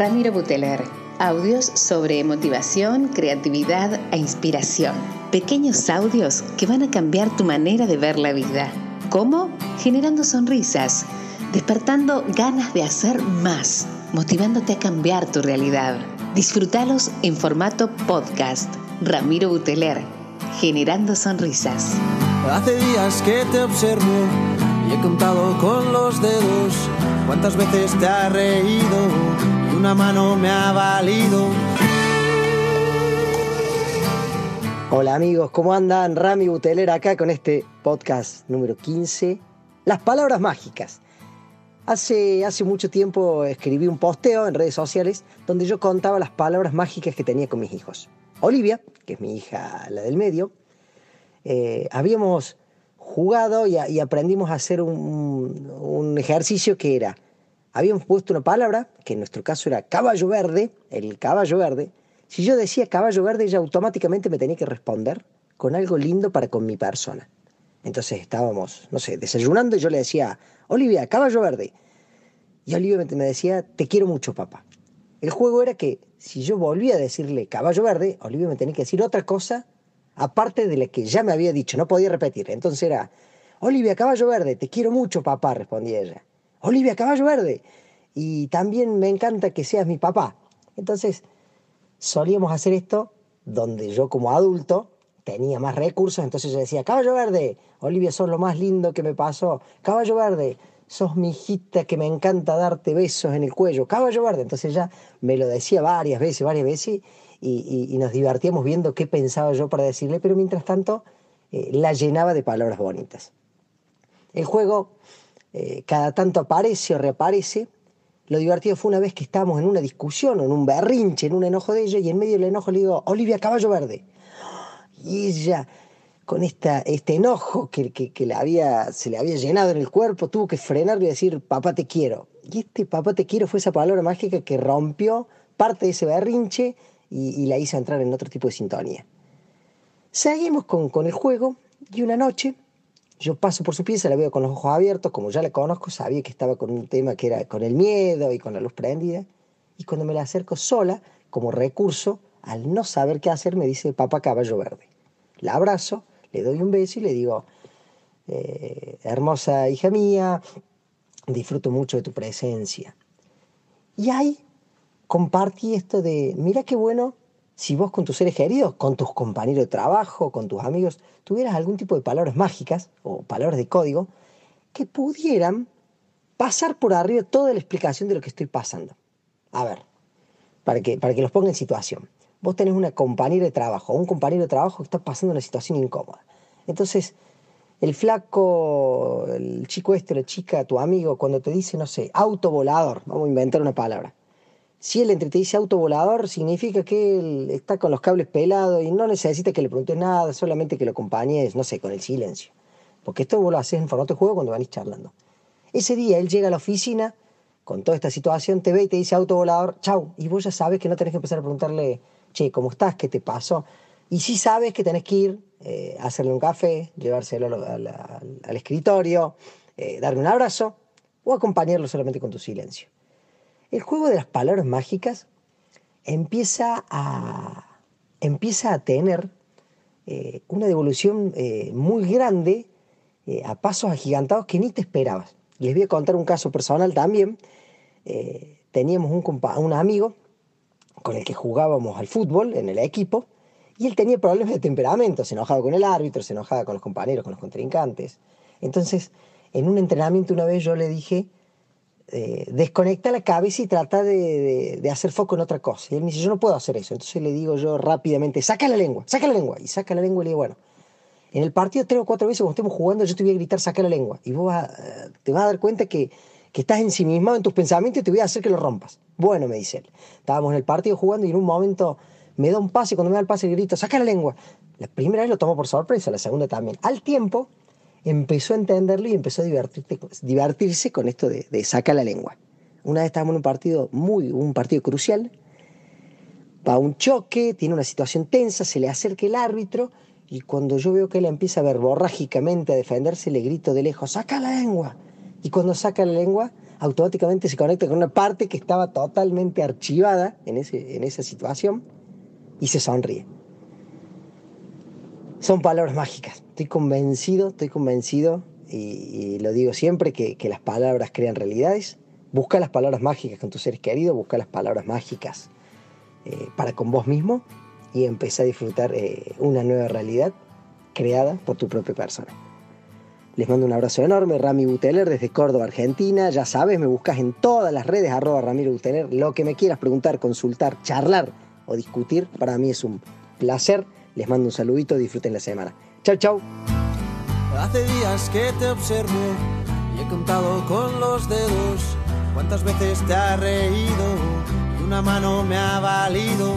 Ramiro Buteler. Audios sobre motivación, creatividad e inspiración. Pequeños audios que van a cambiar tu manera de ver la vida. ¿Cómo? Generando sonrisas, despertando ganas de hacer más, motivándote a cambiar tu realidad. Disfrútalos en formato podcast. Ramiro Buteler, generando sonrisas. Hace días que te observo y he contado con los dedos cuántas veces te ha reído una mano me ha valido. Hola amigos, ¿cómo andan? Rami Buteler acá con este podcast número 15, Las Palabras Mágicas. Hace, hace mucho tiempo escribí un posteo en redes sociales donde yo contaba las palabras mágicas que tenía con mis hijos. Olivia, que es mi hija, la del medio, eh, habíamos jugado y, aprendimos a hacer un, ejercicio que era, habíamos puesto una palabra, que en nuestro caso era caballo verde, el caballo verde. Si yo decía caballo verde, ella automáticamente me tenía que responder con algo lindo para con mi persona. Entonces estábamos, no sé, desayunando y yo le decía, Olivia, caballo verde. Y Olivia me decía, te quiero mucho, papá. El juego era que si yo volvía a decirle caballo verde, Olivia me tenía que decir otra cosa aparte de la que ya me había dicho, no podía repetir. Entonces era, Olivia, caballo verde, te quiero mucho, papá, respondía ella. Olivia, caballo verde. Y también me encanta que seas mi papá. Entonces, solíamos hacer esto donde yo como adulto tenía más recursos, entonces yo decía, caballo verde, Olivia, sos lo más lindo que me pasó. Caballo verde, sos mi hijita que me encanta darte besos en el cuello. Caballo verde. Entonces ya me lo decía varias veces, varias veces, y, nos divertíamos viendo qué pensaba yo para decirle, pero mientras tanto eh, la llenaba de palabras bonitas. El juego eh, cada tanto aparece o reaparece. Lo divertido fue una vez que estábamos en una discusión en un berrinche, en un enojo de ella, y en medio del enojo le digo, Olivia, caballo verde. Y ella, con esta, este enojo que, que, había, se le había llenado en el cuerpo, tuvo que frenarle y decir, papá te quiero. Y este papá te quiero fue esa palabra mágica que rompió parte de ese berrinche y, la hice entrar en otro tipo de sintonía. Seguimos con, con el juego y una noche yo paso por su pieza, la veo con los ojos abiertos, como ya la conozco, sabía que estaba con un tema que era con el miedo y con la luz prendida. Y cuando me la acerco sola, como recurso, al no saber qué hacer, me dice, papá caballo verde. La abrazo, le doy un beso y le digo, eh, hermosa hija mía, disfruto mucho de tu presencia. Y ahí compartí esto de, mira qué bueno si vos con tus seres queridos, con tus compañeros de trabajo, con tus amigos, tuvieras algún tipo de palabras mágicas o palabras de código que pudieran pasar por arriba toda la explicación de lo que estoy pasando. A ver, para que, para que los ponga en situación. Vos tenés una compañera de trabajo un compañero de trabajo que está pasando una situación incómoda. Entonces, el flaco, el chico este, la chica, tu amigo, cuando te dice, no sé, auto volador, vamos a inventar una palabra, si él entre te dice autovolador, significa que él está con los cables pelados y no necesita que le preguntes nada, solamente que lo acompañes, no sé, con el silencio. Porque esto vos lo haces en formato de juego cuando venís charlando. Ese día él llega a la oficina con toda esta situación, te ve y te dice autovolador, chau. Y vos ya sabes que no tenés que empezar a preguntarle, che, ¿cómo estás? ¿Qué te pasó? Y sí sabes que tenés que ir eh, hacerle un café, llevárselo al, escritorio, eh, darle un abrazo o acompañarlo solamente con tu silencio. El juego de las palabras mágicas empieza a, empieza a tener eh, una devolución eh, muy grande eh, a pasos agigantados que ni te esperabas. Les voy a contar un caso personal también. teníamos un, un amigo con el que jugábamos al fútbol en el equipo y él tenía problemas de temperamento, se enojaba con el árbitro, se enojaba con los compañeros, con los contrincantes. Entonces, en un entrenamiento una vez yo le dije, eh, desconecta la cabeza y trata de, hacer foco en otra cosa. Y él me dice, yo no puedo hacer eso. Entonces le digo yo rápidamente, saca la lengua, saca la lengua. Y saca la lengua y le digo, bueno, en el partido tres o cuatro veces cuando estemos jugando yo te voy a gritar, saca la lengua. Y vos te vas a dar cuenta que, que estás ensimismado en tus pensamientos y te voy a hacer que lo rompas. Bueno, me dice él. Estábamos en el partido jugando y en un momento me da un pase cuando me da el pase grito, saca la lengua. La primera vez lo tomó por sorpresa, la segunda también. Al tiempo empezó a entenderlo y empezó a divertirse con esto de, de sacar la lengua. Una vez estábamos en un partido muy, un partido crucial, va un choque, tiene una situación tensa, se le acerca el árbitro y cuando yo veo que él empieza a verborrágicamente a defenderse, le grito de lejos, saca la lengua. Y cuando saca la lengua, automáticamente se conecta con una parte que estaba totalmente archivada en, ese, en esa situación y se sonríe. Son palabras mágicas. Estoy convencido, estoy convencido, y, lo digo siempre, que, las palabras crean realidades. Busca las palabras mágicas con tus seres queridos, busca las palabras mágicas eh, para con vos mismo y empieza a disfrutar eh, una nueva realidad creada por tu propia persona. Les mando un abrazo enorme, Rami Buteler desde Córdoba, Argentina. Ya sabes, me buscas en todas las redes, arroba Ramiro Buteler. Lo que me quieras preguntar, consultar, charlar o discutir, para mí es un placer. Les mando un saludito, disfruten la semana. Chau, chau. Hace días que te observo y he contado con los dedos cuántas veces te ha reído y una mano me ha valido